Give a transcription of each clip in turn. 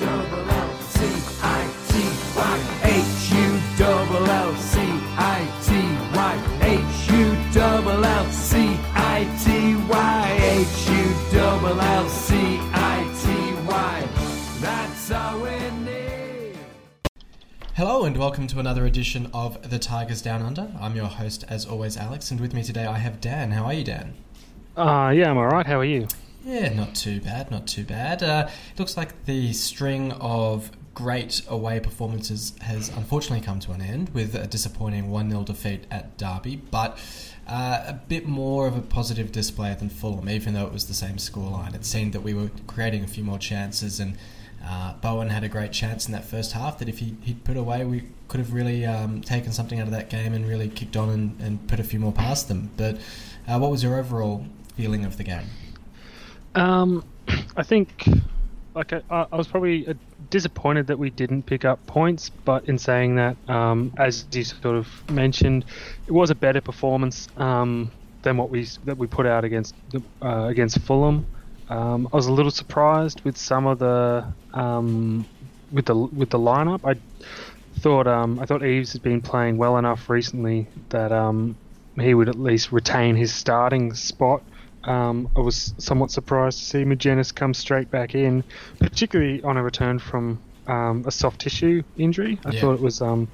double L C I T Y. H U double L C I T Y. H U double L C I T Y. H U double L C I T Y. That's all we need. Hello and welcome to another edition of The Tigers Down Under. I'm your host, as always, Alex, and with me today I have Dan. How are you, Dan? Uh, yeah, I'm alright. How are you? Yeah, not too bad, not too bad. Uh, it looks like the string of great away performances has unfortunately come to an end with a disappointing 1 0 defeat at Derby, but uh, a bit more of a positive display than Fulham, even though it was the same scoreline. It seemed that we were creating a few more chances, and uh, Bowen had a great chance in that first half that if he, he'd put away, we could have really um, taken something out of that game and really kicked on and, and put a few more past them. But uh, what was your overall feeling of the game? Um, I think, like, I, I was probably uh, disappointed that we didn't pick up points, but in saying that, um, as you sort of mentioned, it was a better performance um, than what we that we put out against the- uh, against Fulham. Um, I was a little surprised with some of the um, with the with the lineup. I thought um, I thought Eves had been playing well enough recently that um, he would at least retain his starting spot. Um, I was somewhat surprised to see Magennis come straight back in, particularly on a return from um, a soft tissue injury. I Yeah. thought it was um,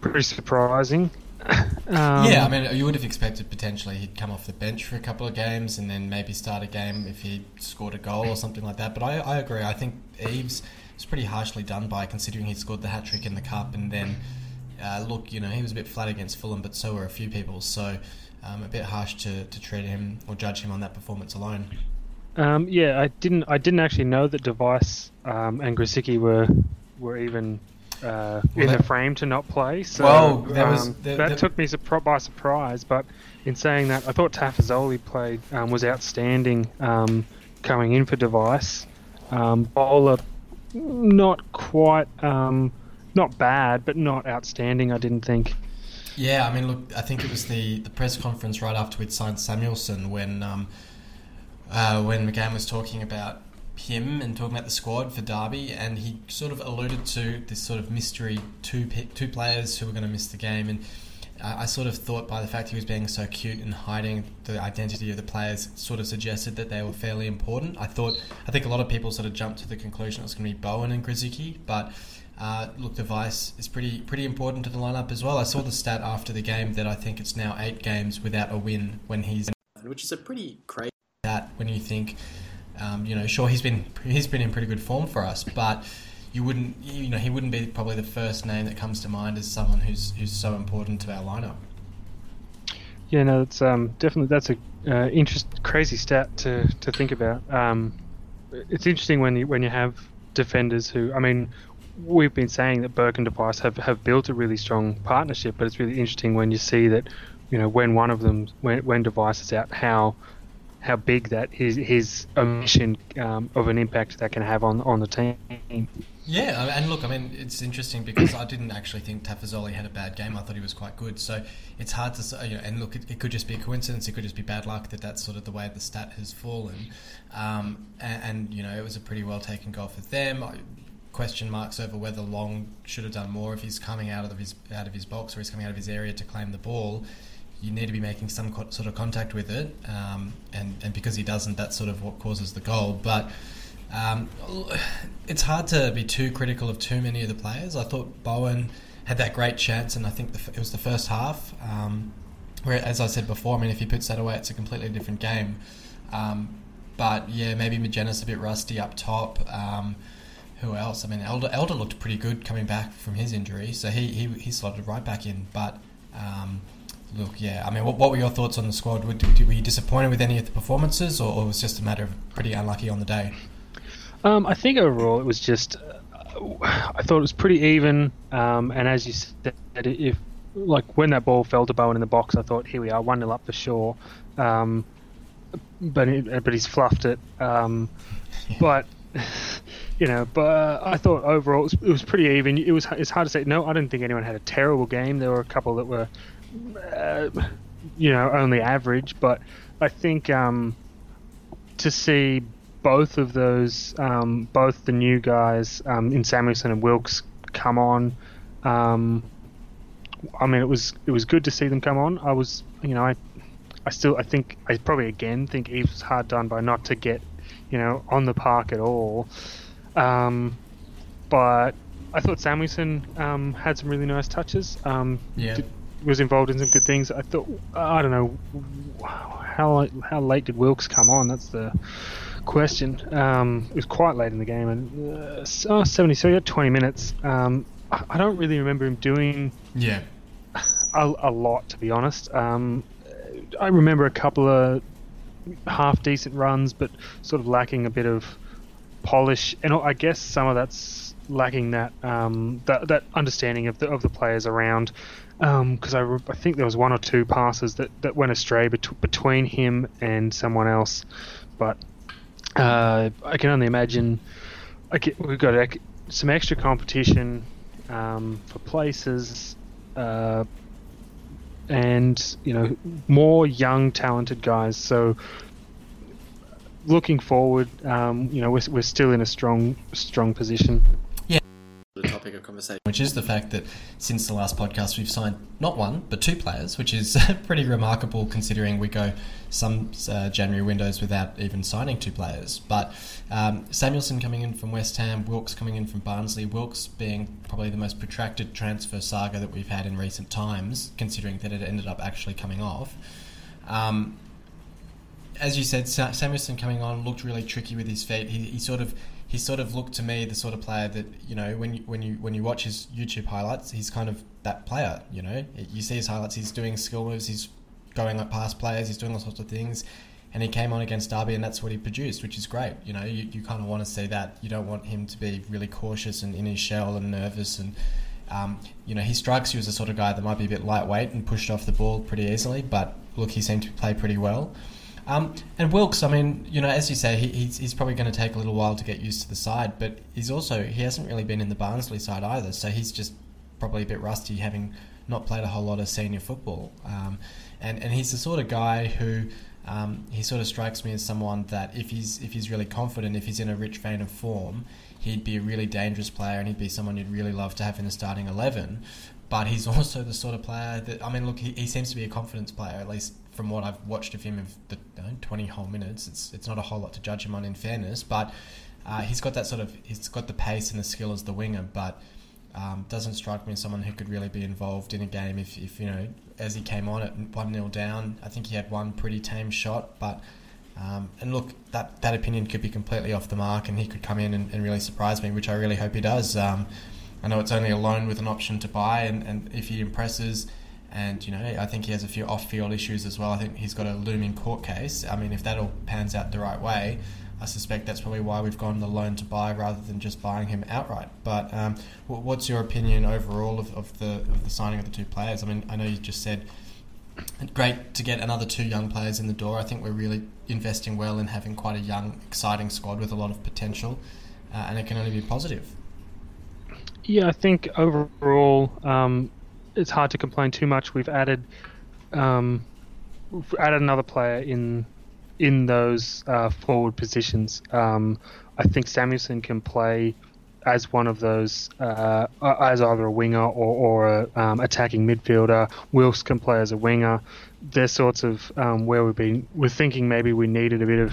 pretty surprising. um, yeah, I mean, you would have expected potentially he'd come off the bench for a couple of games and then maybe start a game if he scored a goal or something like that. But I, I agree. I think Eves was pretty harshly done by considering he scored the hat trick in the cup and then uh, look, you know, he was a bit flat against Fulham, but so were a few people. So um, a bit harsh to, to treat him or judge him on that performance alone. Um, yeah, I didn't. I didn't actually know that de Wijs um, and Grosicki were were even uh, in that- the frame to not play. So Well, there was- um, there- that there- took me by surprise. But in saying that, I thought Tafazolli played um, was outstanding um, coming in for de Wijs. Um, Bowler, not quite, um, not bad, but not outstanding. I didn't think. Yeah, I mean, look, I think it was the, the press conference right after we'd signed Samuelsen when um, uh, when McCann was talking about him and talking about the squad for Derby, and he sort of alluded to this sort of mystery two two players who were going to miss the game, and I I sort of thought by the fact he was being so cute and hiding the identity of the players, sort of suggested that they were fairly important. I thought, I think a lot of people sort of jumped to the conclusion it was going to be Bowen and Grosicki, but uh, look, de Wijs is pretty pretty important to the lineup as well. I saw the stat after the game that I think it's now eight games without a win when he's which is a pretty crazy stat when you think, um, you know, sure he's been he's been in pretty good form for us, but you wouldn't you know he wouldn't be probably the first name that comes to mind as someone who's who's so important to our lineup. Yeah, no, that's um, definitely that's a uh, interest crazy stat to, to think about. Um, it's interesting when you when you have defenders who, I mean, we've been saying that Burke and de Wijs have, have built a really strong partnership, but it's really interesting when you see that, you know, when one of them when when de Wijs is out, how how big that his his omission um, of an impact that can have on on the team. Yeah, and look, I mean, it's interesting because I didn't actually think Tafazolli had a bad game. I thought he was quite good. So it's hard to say, you know, and look, it, it could just be a coincidence. It could just be bad luck that that's sort of the way the stat has fallen. Um, and, and, you know, it was a pretty well taken goal for them. Question marks over whether Long should have done more if he's coming out of his out of his box or he's coming out of his area to claim the ball. You need to be making some co- sort of contact with it, um, and and because he doesn't, that's sort of what causes the goal. But um, it's hard to be too critical of too many of the players. I thought Bowen had that great chance, and I think the, it was the first half. Um, where, as I said before, I mean, if he puts that away, it's a completely different game. Um, but yeah, maybe Magennis a bit rusty up top. Um, who else? I mean, Elder, Elder looked pretty good coming back from his injury, so he, he, he slotted right back in. But um, look, yeah, I mean, what, what were your thoughts on the squad? Were, were you disappointed with any of the performances, or, or was it just a matter of pretty unlucky on the day? Um, I think overall it was just. Uh, I thought it was pretty even, um, and as you said, if like when that ball fell to Bowen in the box, I thought, here we are, one 0 up for sure. Um, but it, but he's fluffed it. Um, But you know, but uh, I thought overall it was, it was pretty even. It was it's hard to say. No, I didn't think anyone had a terrible game. There were a couple that were, uh, you know, only average. But I think um, to see both of those, um, both the new guys um, in Samuelsen and Wilks come on. Um, I mean, it was it was good to see them come on. I was, you know, I, I still I think I probably again think Eves was hard done by not to get, you know, on the park at all. Um, but I thought Samuelsen um, had some really nice touches. Um, Yeah. did- was involved in some good things. I thought I don't know how how late did Wilks come on? That's the question. Um, it was quite late in the game, and uh, oh, 70, so he had 20 minutes. Um, I I don't really remember him doing Yeah. a, a lot, to be honest. Um, I remember a couple of half decent runs, but sort of lacking a bit of polish, and I guess some of that's lacking that um, that, that understanding of the of the players around. Because I, re- I think there was one or two passes that, that went astray bet- between him and someone else, but uh, I can only imagine. I get, we've got some extra competition um, for places, uh, and you know more young talented guys. So looking forward, um, you know we're, we're still in a strong strong position. the topic of conversation, which is the fact that since the last podcast we've signed not one but two players, which is pretty remarkable considering we go some uh, January windows without even signing two players. But um, Samuelsen coming in from West Ham, Wilks coming in from Barnsley, Wilks being probably the most protracted transfer saga that we've had in recent times, considering that it ended up actually coming off. Um, as you said, Sa- Samuelsen coming on looked really tricky with his feet. He, he sort of he sort of looked to me the sort of player that you know when you when you when you watch his YouTube highlights, he's kind of that player. You know, you see his highlights. He's doing skill moves. He's going up past players. He's doing all sorts of things. And he came on against Derby, and that's what he produced, which is great. You know, you, you kind of want to see that. You don't want him to be really cautious and in his shell and nervous and um, you know, he strikes you as the sort of guy that might be a bit lightweight and pushed off the ball pretty easily, but look, he seemed to play pretty well. Um, and Wilks, I mean, you know, as you say, he, he's, he's probably going to take a little while to get used to the side, but he's also, he hasn't really been in the Barnsley side either, so he's just probably a bit rusty having not played a whole lot of senior football. Um, and, and he's the sort of guy who, um, he sort of strikes me as someone that if he's, if he's really confident, if he's in a rich vein of form, he'd be a really dangerous player and he'd be someone you'd really love to have in the starting 11. But he's also the sort of player that, I mean, look, he, he seems to be a confidence player, at least from what I've watched of him of the you know, 20 whole minutes. It's, it's not a whole lot to judge him on, in fairness, but uh, he's got that sort of, he's got the pace and the skill as the winger, but um, doesn't strike me as someone who could really be involved in a game if, if you know, as he came on at 1 0 down, I think he had one pretty tame shot, but. Um, and look, that, that opinion could be completely off the mark, and he could come in and, and really surprise me, which I really hope he does. Um, I know it's only a loan with an option to buy, and, and if he impresses, and you know, I think he has a few off-field issues as well. I think he's got a looming court case. I mean, if that all pans out the right way, I suspect that's probably why we've gone the loan to buy rather than just buying him outright. But um, what's your opinion overall of, of the of the signing of the two players? I mean, I know you just said great to get another two young players in the door. I think we're really investing well in having quite a young, exciting squad with a lot of potential, uh, and it can only be positive. Yeah, I think overall, um, it's hard to complain too much. We've added, um, we've added another player in in those uh, forward positions. Um, I think Samuelsen can play as one of those, uh, as either a winger or, or a um, attacking midfielder. Wilks can play as a winger. They're sorts of um, where we've been. We're thinking maybe we needed a bit of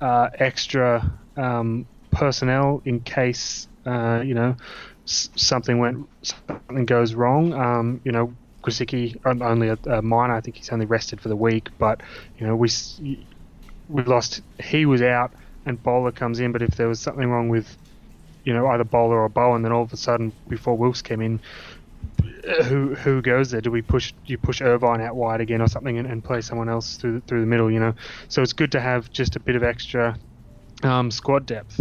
uh, extra um, personnel in case uh, you know something went something goes wrong. Um, you know, Grosicki only a, a minor. I think he's only rested for the week, but you know we we lost. He was out, and Bowler comes in. But if there was something wrong with, you know, either Bowler or Bowen, then all of a sudden before Wilks came in, who who goes there? Do we push you push Irvine out wide again or something and, and play someone else through the, through the middle? You know, so it's good to have just a bit of extra um, squad depth.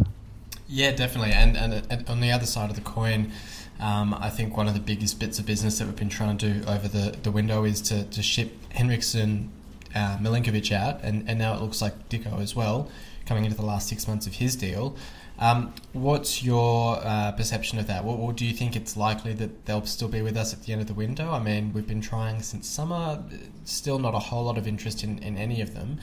Yeah, definitely. And, and and on the other side of the coin, um, I think one of the biggest bits of business that we've been trying to do over the, the window is to, to ship Henriksen, uh, Milinkovic out, and, and now it looks like Dicko as well, coming into the last six months of his deal. Um, what's your uh, perception of that? What, what do you think it's likely that they'll still be with us at the end of the window? I mean, we've been trying since summer, still not a whole lot of interest in, in any of them.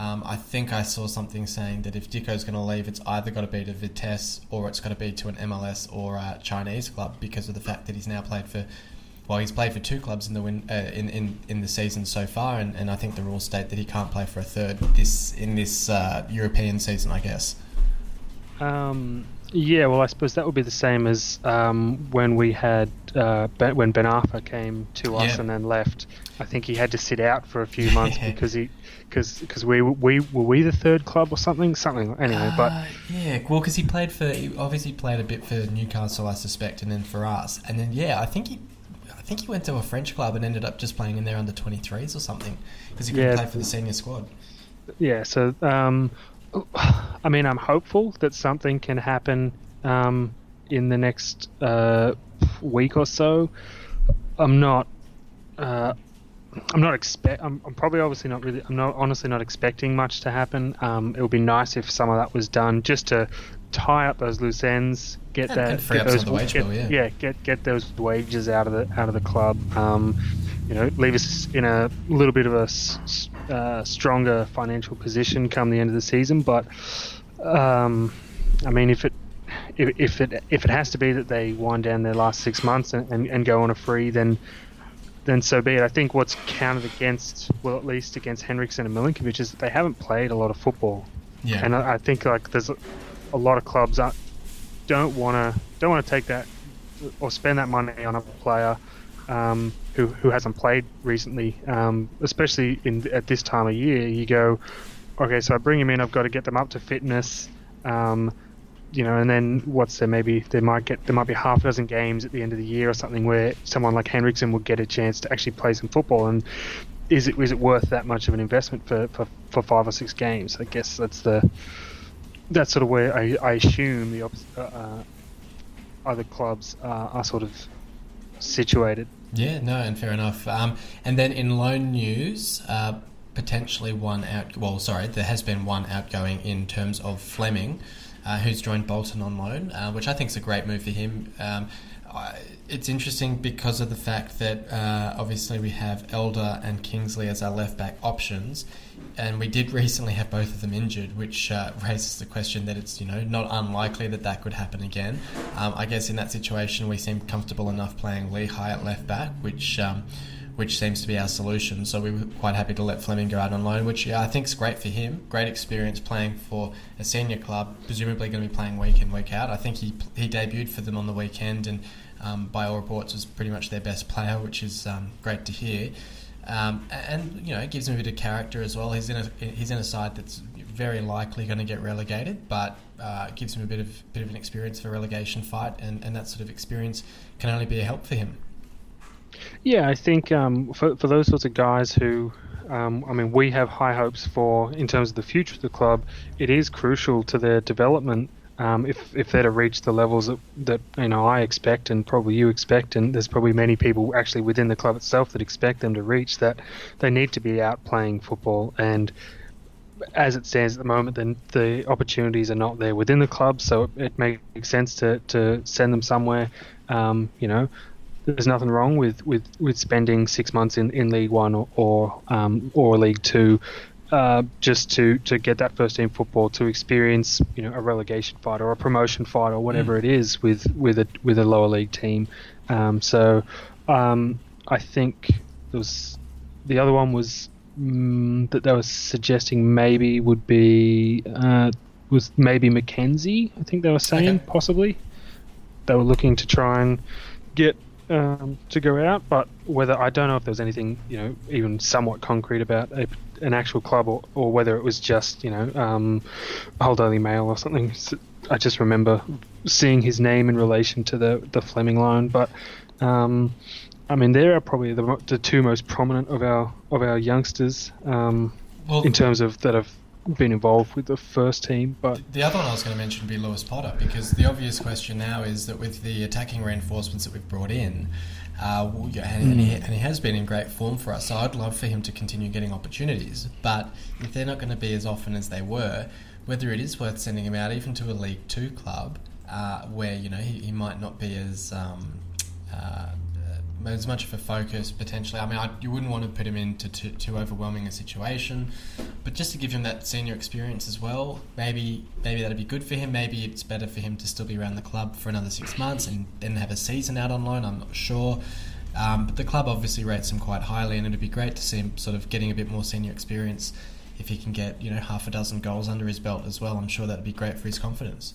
Um, I think I saw something saying that if Dicko's going to leave, it's either got to be to Vitesse or it's got to be to an MLS or a Chinese club because of the fact that he's now played for. Well, he's played for two clubs in the win, uh, in, in in the season so far, and, and I think the rules state that he can't play for a third this in this uh, European season. I guess. Um, yeah, well, I suppose that would be the same as um, when we had uh, ben, when Ben Arfa came to us Yeah. and then left. I think he had to sit out for a few months because he because because we we were we the third club or something something anyway. but Uh, yeah, well, because he played for he obviously played a bit for Newcastle, I suspect, and then for us, and then yeah, I think he, I think he went to a French club and ended up just playing in their under twenty threes or something because he couldn't Yeah. play for the senior squad. yeah, so um, I mean, I'm hopeful that something can happen um, in the next uh, week or so. I'm not. Uh, I'm not expect. I'm, I'm probably obviously not really. I'm not honestly not expecting much to happen. Um, it would be nice if some of that was done just to tie up those loose ends, get that, get those wage get, bill, yeah. get get those wages out of the out of the club. Um, you know, leave us in a little bit of a s- uh, stronger financial position come the end of the season. But um, I mean, if it if, if it if it has to be that they wind down their last six months and, and, and go on a free, then then so be it. I think what's counted against, well, at least against Henriksen and Milinkovic, is that they haven't played a lot of football, Yeah, and I, I think like there's a, a lot of clubs that don't want to don't want to take that or spend that money on a player um, who who hasn't played recently, um, especially in at this time of year. You go, okay, so I bring him in. I've got to get them up to fitness. Um, you know, and then what's there? Maybe they might get there might be half a dozen games at the end of the year or something where someone like Henriksen would get a chance to actually play some football. And is it is it worth that much of an investment for, for, for five or six games? I guess that's the that's sort of where I, I assume the uh, uh, other clubs are sort of situated. Yeah, no, and fair enough. Um, and then in loan news, uh, potentially one out. Well, sorry, there has been one outgoing in terms of Fleming. Uh, who's joined Bolton on loan, uh, which I think is a great move for him. Um, I, it's interesting because of the fact that uh, obviously we have Elder and Kingsley as our left back options, and we did recently have both of them injured, which uh, raises the question that it's you know not unlikely that that could happen again. Um, I guess in that situation we seem comfortable enough playing Lichaj at left back, which. Um, which seems to be our solution. So we were quite happy to let Fleming go out on loan, which yeah, I think is great for him. Great experience playing for a senior club, presumably going to be playing week in week out. I think he he debuted for them on the weekend, and um, by all reports was pretty much their best player, which is um, great to hear. Um, and you know, it gives him a bit of character as well. He's in a he's in a side that's very likely going to get relegated, but uh, gives him a bit of bit of an experience for a relegation fight, and, and that sort of experience can only be a help for him. Yeah, I think um, for for those sorts of guys who, um, I mean, we have high hopes for in terms of the future of the club. It is crucial to their development. Um, if if they're to reach the levels that, that you know I expect and probably you expect, and there's probably many people actually within the club itself that expect them to reach that, they need to be out playing football. And as it stands at the moment, then the opportunities are not there within the club, so it, it makes sense to, to send them somewhere. Um, you know, there's nothing wrong with, with, with spending six months in, in League One or or, um, or League Two, uh, just to, to get that first team football to experience you know a relegation fight or a promotion fight or whatever it is with with a with a lower league team. Um, so um, I think there was the other one was mm, that they were suggesting maybe would be uh, was maybe McKenzie. I think they were saying Okay. possibly they were looking to try and get um, to go out, but whether I don't know if there was anything you know even somewhat concrete about a, an actual club or, or whether it was just you know um, Hull Daily Mail or something. I just remember seeing his name in relation to the the Fleming loan, but um, I mean they are probably the, the two most prominent of our of our youngsters um, Well, in terms of that have been involved with the first team. But The other one I was going to mention would be Lewis Potter because the obvious question now is that with the attacking reinforcements that we've brought in, uh, and, and, he, and he has been in great form for us, so I'd love for him to continue getting opportunities. But if they're not going to be as often as they were, whether it is worth sending him out even to a League Two club uh, where you know he, he might not be as um, uh, as much of a focus potentially. I mean, I, you wouldn't want to put him into too, too overwhelming a situation, but just to give him that senior experience as well. Maybe maybe that'd be good for him. Maybe it's better for him to still be around the club for another six months and then have a season out on loan. I'm not sure. Um, but the club obviously rates him quite highly, and it'd be great to see him sort of getting a bit more senior experience. If he can get you know half a dozen goals under his belt as well, I'm sure that'd be great for his confidence.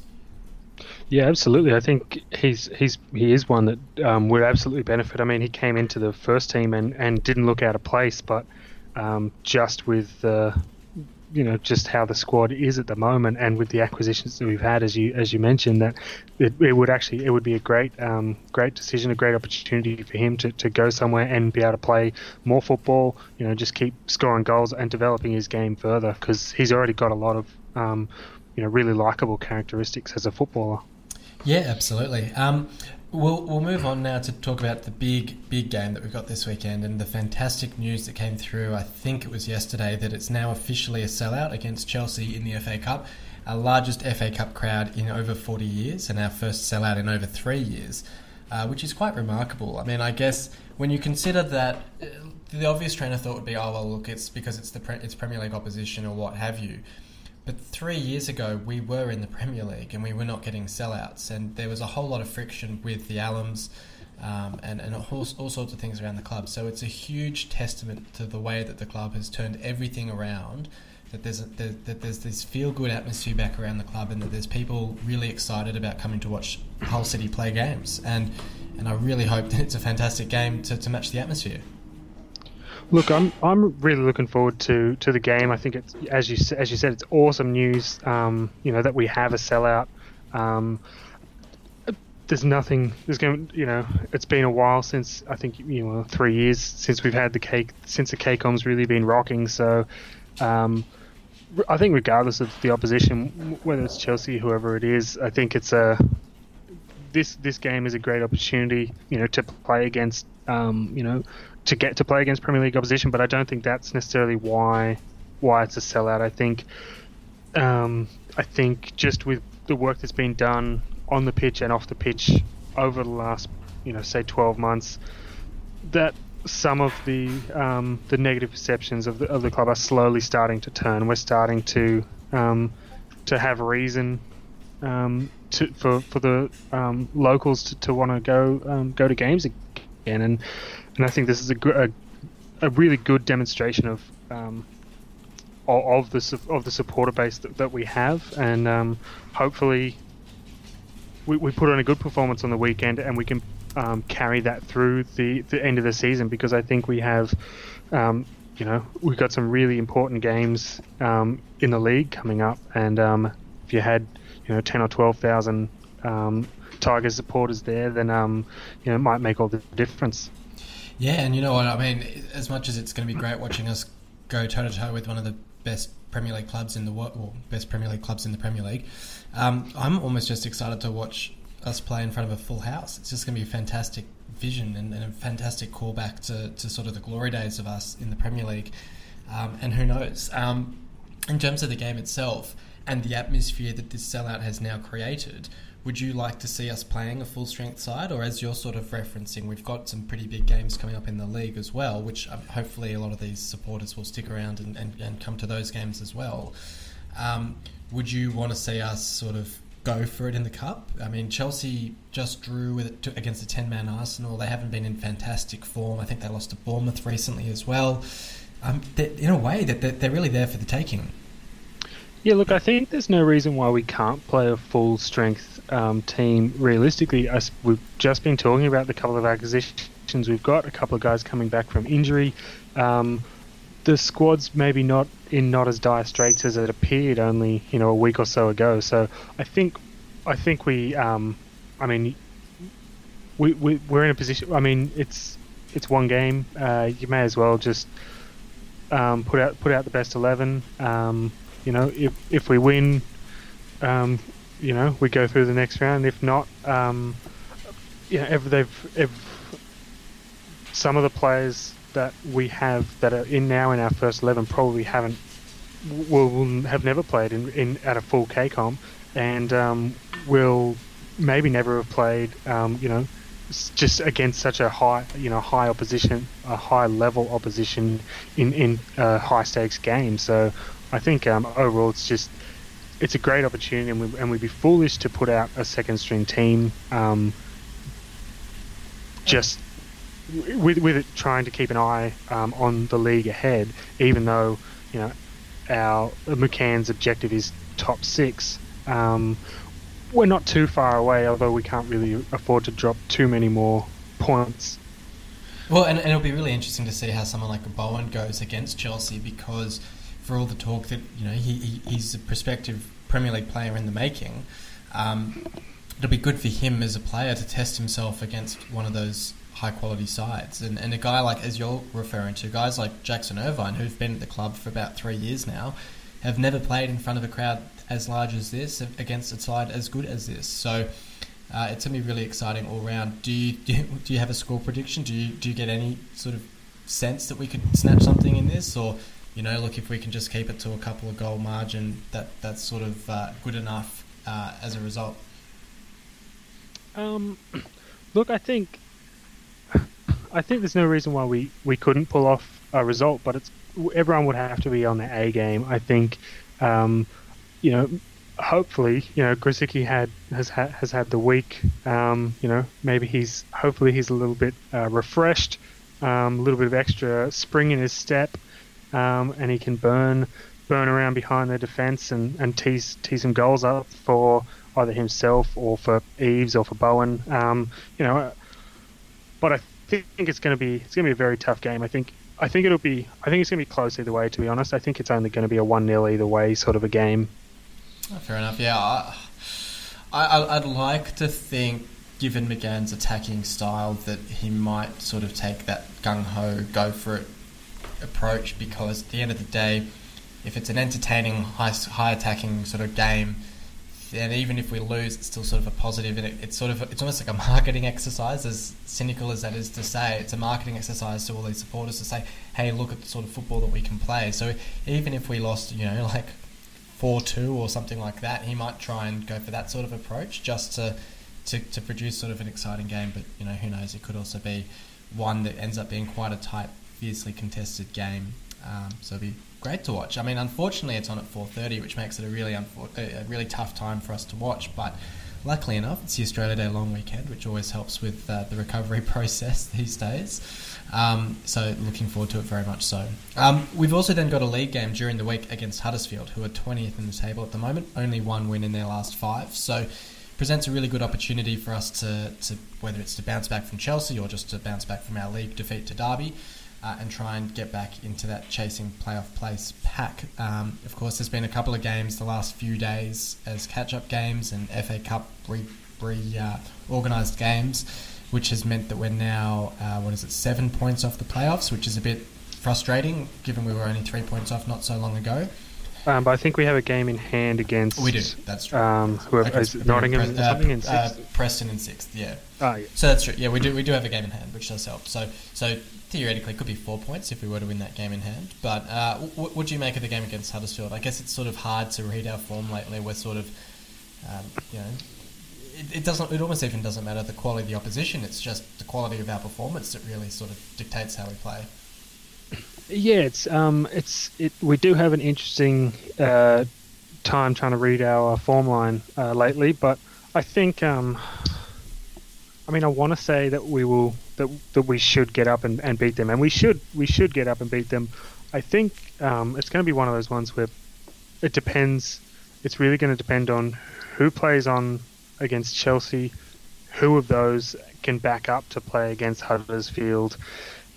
Yeah, absolutely. I think he's he's he is one that um, would absolutely benefit. I mean, he came into the first team and, and didn't look out of place, but um, just with you know just how the squad is at the moment and with the acquisitions that we've had, as you as you mentioned, that it, it would actually it would be a great um, great decision, a great opportunity for him to, to go somewhere and be able to play more football. You know, just keep scoring goals and developing his game further because he's already got a lot of um, you know really likable characteristics as a footballer. Yeah, absolutely. Um, we'll we'll move on now to talk about the big big game that we've got this weekend and the fantastic news that came through. I think it was yesterday that it's now officially a sellout against Chelsea in the FA Cup, our largest FA Cup crowd in over 40 years, and our first sellout in over three years, uh, which is quite remarkable. I mean, I guess when you consider that. Uh, the obvious train of thought would be, oh well, look, it's because it's the pre- it's Premier League opposition or what have you. But three years ago, we were in the Premier League and we were not getting sellouts, and there was a whole lot of friction with the Allams um, and, and all, all sorts of things around the club. So it's a huge testament to the way that the club has turned everything around. That there's a, that, there's this feel good atmosphere back around the club, and that there's people really excited about coming to watch Hull City play games. And and I really hope that it's a fantastic game to, to match the atmosphere. Look, I'm I'm really looking forward to, to the game. I think it's as you as you said, it's awesome news. Um, you know that we have a sellout. Um, there's nothing. There's going. You know, it's been a while since I think you know three years since we've had the cake since the KCOM's really been rocking. So, um, I think regardless of the opposition, whether it's Chelsea, whoever it is, I think it's a this this game is a great opportunity. You know, to play against um, you know to get to play against Premier League opposition, but I don't think that's necessarily why why it's a sellout. I think um, I think just with the work that's been done on the pitch and off the pitch over the last you know say 12 months, that some of the um, the negative perceptions of the of the club are slowly starting to turn. We're starting to um, to have reason um, to, for for the um, locals to, want to go um, go to games again, and and I think this is a, a, a really good demonstration of um, of the of the supporter base that, that we have, and um, hopefully we, we put on a good performance on the weekend, and we can um, carry that through the, the end of the season because I think we have. Um, you know, we've got some really important games um, in the league coming up, and um, if you had, you know, ten or twelve thousand Tigers supporters there, then you know, it might make all the difference. Yeah, and you know what I mean. As much as it's going to be great watching us go toe to toe with one of the best Premier League clubs in the world, or best Premier League clubs in the Premier League, um, I'm almost just excited to watch us play in front of a full house. It's just going to be a fantastic vision and, and a fantastic callback to, to sort of the glory days of us in the Premier League. Um, and who knows? Um, in terms of the game itself and the atmosphere that this sellout has now created, would you like to see us playing a full strength side, or as you're sort of referencing, we've got some pretty big games coming up in the league as well, which um, hopefully a lot of these supporters will stick around and, and, and come to those games as well. Um, would you want to see us sort of go for it in the cup? I mean, Chelsea just drew with it against a 10 man Arsenal. They haven't been in fantastic form. I think they lost to Bournemouth recently as well. Um, in a way, that they're really there for the taking. Yeah, look, I think there's no reason why we can't play a full strength um, team realistically, as we've just been talking about the couple of acquisitions we've got, a couple of guys coming back from injury. Um, the squad's maybe not in not as dire straits as it appeared only you know a week or so ago. So I think I think we um, I mean we, we we're in a position. I mean it's it's one game. Uh, you may as well just um, put out put out the best eleven. Um, you know if if we win, um, you know, we go through the next round. If not, um, you know, if they've if some of the players that we have that are in now in our first eleven probably haven't will, will have never played in, in at a full KCOM, and um, will maybe never have played, um, you know, just against such a high, you know, high opposition, a high level opposition in in high stakes games. So I think um, overall it's just it's a great opportunity, and, we, and we'd be foolish to put out a second string team. Um, just with with it trying to keep an eye um, on the league ahead, even though you know our McCann's objective is top six. Um, we're not too far away, although we can't really afford to drop too many more points. Well, and, and it'll be really interesting to see how someone like Bowen goes against Chelsea because for all the talk that you know he, he he's a prospective Premier League player in the making, um, it'll be good for him as a player to test himself against one of those high quality sides. And, and a guy like, as you're referring to, guys like Jackson Irvine, who've been at the club for about three years now, have never played in front of a crowd as large as this against a side as good as this. So uh, it's going to be really exciting all round. Do you, do you do you have a score prediction? Do you do you get any sort of sense that we could snatch something in this, or you know, look if we can just keep it to a couple of goal margin, that that's sort of uh, good enough uh, as a result. Um, look, I think I think there's no reason why we, we couldn't pull off a result, but it's everyone would have to be on their A game. I think, um, you know, hopefully, you know, Grosicki had has had has had the week. Um, you know, maybe he's hopefully he's a little bit uh, refreshed, um, a little bit of extra spring in his step, um, and he can burn burn around behind the defence and, and tease tease some goals up for either himself or for Eves or for Bowen. Um, you know, but I think it's going to be it's going to be a very tough game. I think I think it'll be I think it's going to be close either way. To be honest, I think it's only going to be a one 0 either way sort of a game. Oh, fair enough. Yeah, I, I I'd like to think, given McCann's attacking style, that he might sort of take that gung ho, go for it approach because at the end of the day, if it's an entertaining, high high attacking sort of game and even if we lose, it's still sort of a positive, and it, it's sort of it's almost like a marketing exercise. As cynical as that is to say, it's a marketing exercise to all these supporters to say, "Hey, look at the sort of football that we can play." So even if we lost, you know, like four two or something like that, he might try and go for that sort of approach just to to, to produce sort of an exciting game. But you know, who knows? It could also be one that ends up being quite a tight, fiercely contested game. Um, so it'll be great to watch. I mean, unfortunately, it's on at 4:30, which makes it a really unfor- a really tough time for us to watch. But luckily enough, it's the Australia Day long weekend, which always helps with uh, the recovery process these days. Um, so looking forward to it very much so. Um, we've also then got a league game during the week against Huddersfield, who are 20th in the table at the moment, only one win in their last five. So presents a really good opportunity for us to, to whether it's to bounce back from Chelsea or just to bounce back from our league defeat to Derby uh, and try and get back into that chasing playoff place pack. Um, of course, there's been a couple of games the last few days as catch-up games and FA Cup re, re uh, organised games, which has meant that we're now uh, what is it seven points off the playoffs, which is a bit frustrating given we were only three points off not so long ago. Um, but I think we have a game in hand against. We do. That's true. Um, whoever is Nottingham Pre- or something in uh. Preston in sixth. Yeah. Ah, yeah. So that's true. Yeah, we do. We do have a game in hand, which does help. So, so theoretically, could be four points if we were to win that game in hand. But uh, what, what do you make of the game against Huddersfield? I guess it's sort of hard to read our form lately. We're sort of, um, you know, it, it doesn't. It almost even doesn't matter the quality of the opposition. It's just the quality of our performance that really sort of dictates how we play. Yeah, it's um, it's it. We do have an interesting uh, time trying to read our form line uh, lately, but I think um, I mean, I want to say that we will that that we should get up and, and beat them, and we should we should get up and beat them. I think um, it's going to be one of those ones where it depends. It's really going to depend on who plays on against Chelsea, who of those can back up to play against Huddersfield,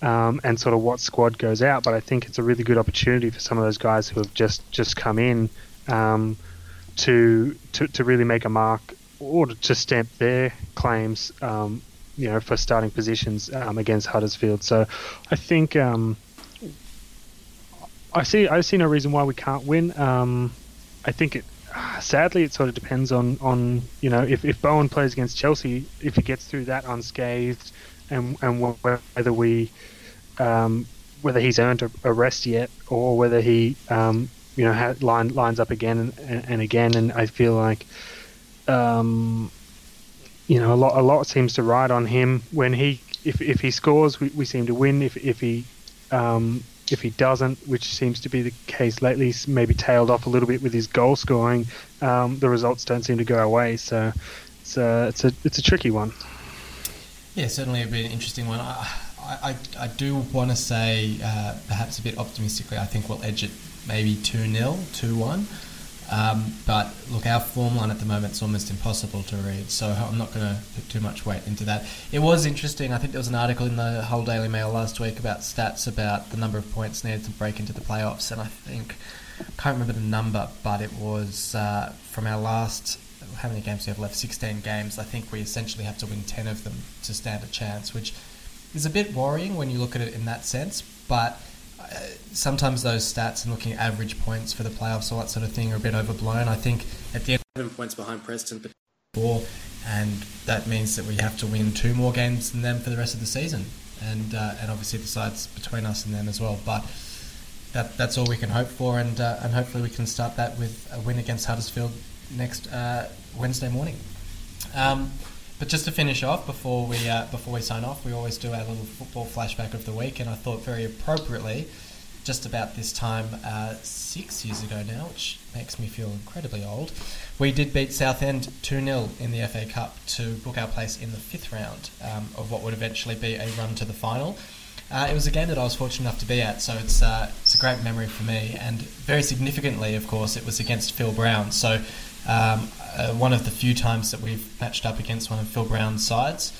um, and sort of what squad goes out. But I think it's a really good opportunity for some of those guys who have just just come in um, to, to to really make a mark or to, stamp their claims. Um, you know, for starting positions um, against Huddersfield. So, I think um, I see. I see no reason why we can't win. Um, I think it. Sadly, it sort of depends on, on you know if, if Bowen plays against Chelsea, if he gets through that unscathed, and and whether we um, whether he's earned a, rest yet or whether he um, you know line, lines up again and, and, again. And I feel like um, you know, a lot a lot seems to ride on him when he if if he scores, we, we seem to win. If if he um, if he doesn't, which seems to be the case lately, he's maybe tailed off a little bit with his goal scoring. Um, the results don't seem to go our way, so it's a it's a it's a tricky one. Yeah, certainly it'd be an interesting one. I I, I do want to say uh, perhaps a bit optimistically. I think we'll edge it maybe two 0 two one. Um, but look, our form line at the moment is almost impossible to read, so I'm not going to put too much weight into that. It was interesting. I think there was an article in the Hull Daily Mail last week about stats about the number of points needed to break into the playoffs, and I think I can't remember the number, but it was uh, from our last. How many games we have left? 16 games. I think we essentially have to win 10 of them to stand a chance, which is a bit worrying when you look at it in that sense, but sometimes those stats and looking at average points for the playoffs, or that sort of thing, are a bit overblown. I think at the end, seven points behind Preston, but four, and that means that we have to win two more games than them for the rest of the season, and uh, and obviously decides between us and them as well. But that that's all we can hope for, and uh, and hopefully we can start that with a win against Huddersfield next uh, Wednesday morning. Um, but just to finish off before we uh, before we sign off, we always do our little football flashback of the week, and I thought very appropriately, just about this time uh, six years ago now, which makes me feel incredibly old, we did beat Southend two 0 in the FA Cup to book our place in the fifth round um, of what would eventually be a run to the final. Uh, it was a game that I was fortunate enough to be at, so it's uh, it's a great memory for me. And very significantly, of course, it was against Phil Brown. So um, uh, one of the few times that we've matched up against one of Phil Brown's sides,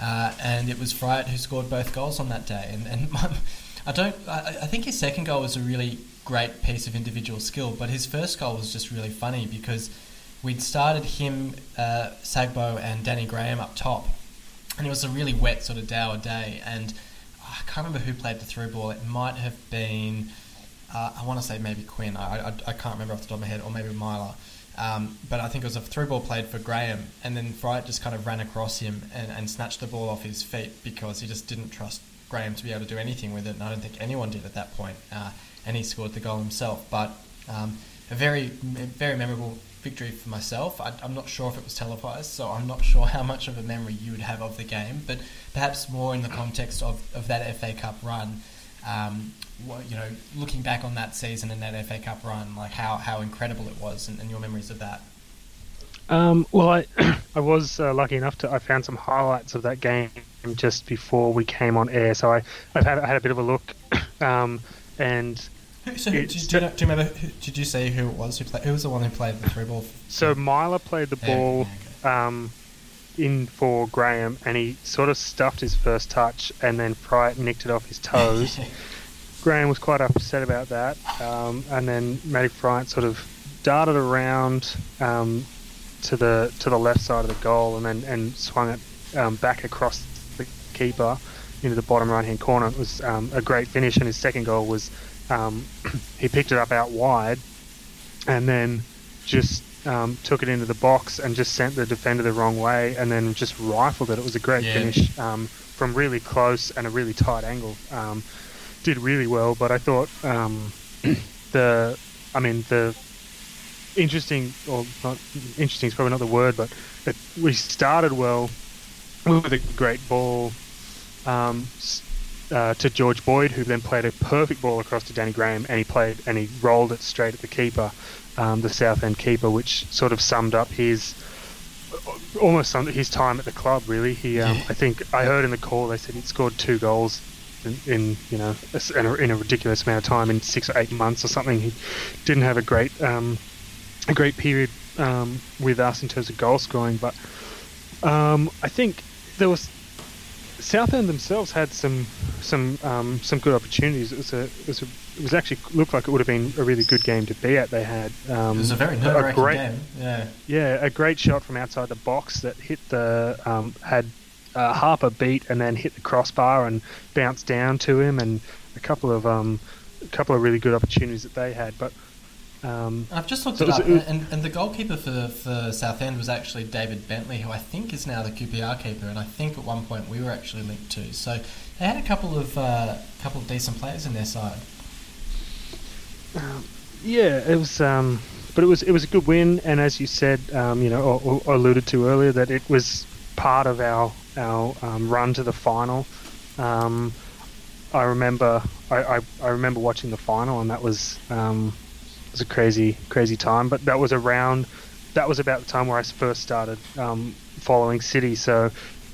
uh, and it was Fryatt who scored both goals on that day. And, and I don't, I, I, think his second goal was a really great piece of individual skill, but his first goal was just really funny because we'd started him, uh, Sagbo, and Danny Graham up top, and it was a really wet sort of dour day, and I can't remember who played the through ball. It might have been, uh, I want to say maybe Quinn. I, I, I, can't remember off the top of my head, or maybe Meyler. Um, but I think it was a through ball played for Graham, and then Fryatt just kind of ran across him and, and snatched the ball off his feet because he just didn't trust Graham to be able to do anything with it, and I don't think anyone did at that point. Uh, and he scored the goal himself. But um, a very, very memorable victory for myself. I, am not sure if it was televised, so I'm not sure how much of a memory you would have of the game, but perhaps more in the context of, of that FA Cup run. Um, you know, looking back on that season and that FA Cup run, like how, how incredible it was, and, and your memories of that. Um, well, I I was uh, lucky enough to I found some highlights of that game just before we came on air, so I I've had, I had a bit of a look, um, and. So, do, do, you know, do, you remember? Who, did you say who it was who played? Who was the one who played the three ball? So Meyler played the ball um, in for Graham, and he sort of stuffed his first touch, and then Fryatt nicked it off his toes. Graham was quite upset about that, um, and then Matty Fryatt sort of darted around um, to the to the left side of the goal, and then and swung it um, back across the keeper into the bottom right hand corner. It was um, a great finish, and his second goal was um, he picked it up out wide, and then just um, took it into the box and just sent the defender the wrong way, and then just rifled it. It was a great yeah. finish from really close and a really tight angle did really well, but I thought um, the, I mean the interesting or not interesting is probably not the word, but it, we started well with a great ball um, uh, to George Boyd, who then played a perfect ball across to Danny Graham, and he played and he rolled it straight at the keeper, um, the Southend keeper, which sort of summed up his almost summed his time at the club. Really, he um, I think I heard in the call they said he scored two goals in, in you know in a, in a, ridiculous amount of time in six or eight months or something. He didn't have a great um, a great period um, with us in terms of goal scoring, but um, I think there was Southend themselves had some some um, some good opportunities. It was a it was a, it was actually looked like it would have been a really good game to be at. They had um, it was a very nerve wracking game. Yeah, yeah, a great shot from outside the box that hit the um, had uh, Harper beat and then hit the crossbar and bounced down to him, and a couple of um, a couple of really good opportunities that they had. But um, I've just looked so it up, it and, and the goalkeeper for for Southend was actually David Bentley, who I think is now the QPR keeper, and I think at one point we were actually linked to. So they had a couple of uh, couple of decent players in their side. Um, yeah, it was. Um, but it was it was a good win, and as you said, um, you know, or, or alluded to earlier, that it was part of our our um, run to the final. Um, I remember I, I, I, remember watching the final, and that was um, was a crazy crazy time. But that was around that was about the time where I first started um, following City. So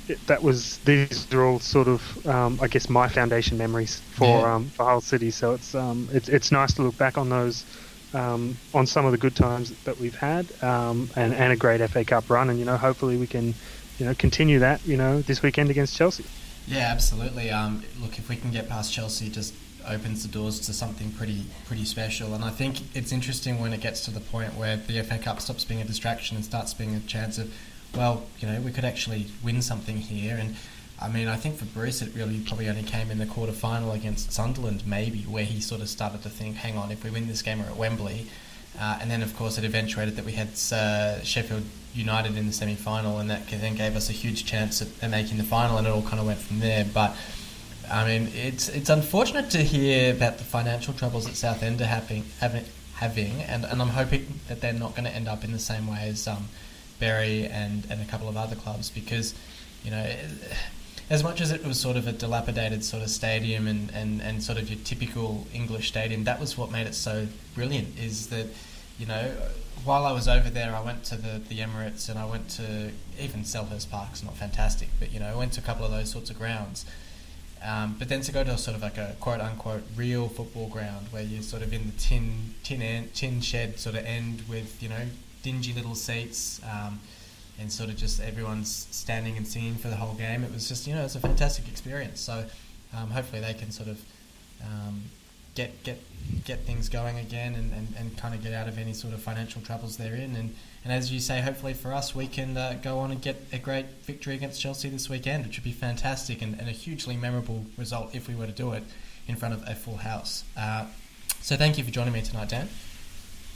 it, that was these are all sort of um, I guess my foundation memories for Yeah. um, for Hull City. So it's um, it's it's nice to look back on those. Um, on some of the good times that we've had, um, and, and a great FA Cup run, and you know, hopefully we can, you know, continue that, you know, this weekend against Chelsea. Yeah, absolutely. Um, look, if we can get past Chelsea, it just opens the doors to something pretty pretty special. And I think it's interesting when it gets to the point where the FA Cup stops being a distraction and starts being a chance of, well, you know, we could actually win something here. And I mean, I think for Bruce, it really probably only came in the quarter final against Sunderland, maybe, where he sort of started to think, hang on, if we win this game, we're at Wembley. Uh, and then, of course, it eventuated that we had uh, Sheffield United in the semi final, and that then gave us a huge chance at, making the final, and it all kind of went from there. But I mean, it's it's unfortunate to hear about the financial troubles that Southend are having, having, and, and I'm hoping that they're not going to end up in the same way as um, and, and a couple of other clubs because, you know, as much as it was sort of a dilapidated sort of stadium and, and, and sort of your typical English stadium, that was what made it so brilliant is that, you know, while I was over there, I went to the, the Emirates and I went to even Selhurst Park Park's not fantastic, but you know, I went to a couple of those sorts of grounds. Um, but then to go to sort of like a quote unquote real football ground where you're sort of in the tin tin end, tin shed sort of end with you know dingy little seats um, and sort of just everyone's standing and singing for the whole game. It was just you know it's a fantastic experience. So um, hopefully they can sort of um, get get get things going again and, and, and kind of get out of any sort of financial troubles they're in. And, and as you say, hopefully for us, we can uh, go on and get a great victory against Chelsea this weekend, which would be fantastic and, and a hugely memorable result if we were to do it in front of a full house. Uh, so thank you for joining me tonight, Dan.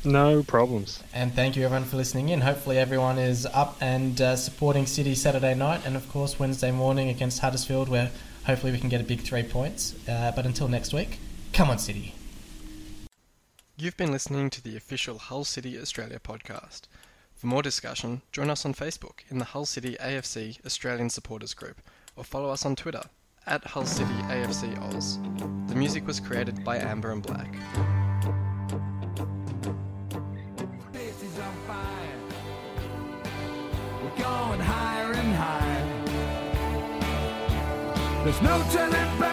No problems. And thank you everyone for listening in. Hopefully everyone is up and uh, supporting City Saturday night and of course Wednesday morning against Huddersfield where hopefully we can get a big three points. Uh, but until next week, come on City. You've been listening to the official Hull City Australia podcast. For more discussion, join us on Facebook in the Hull City AFC Australian Supporters Group or follow us on Twitter at Hull City AFC Oz. The music was created by Amber and Black. This is on fire. We're going higher and higher. There's no turning back, cause you're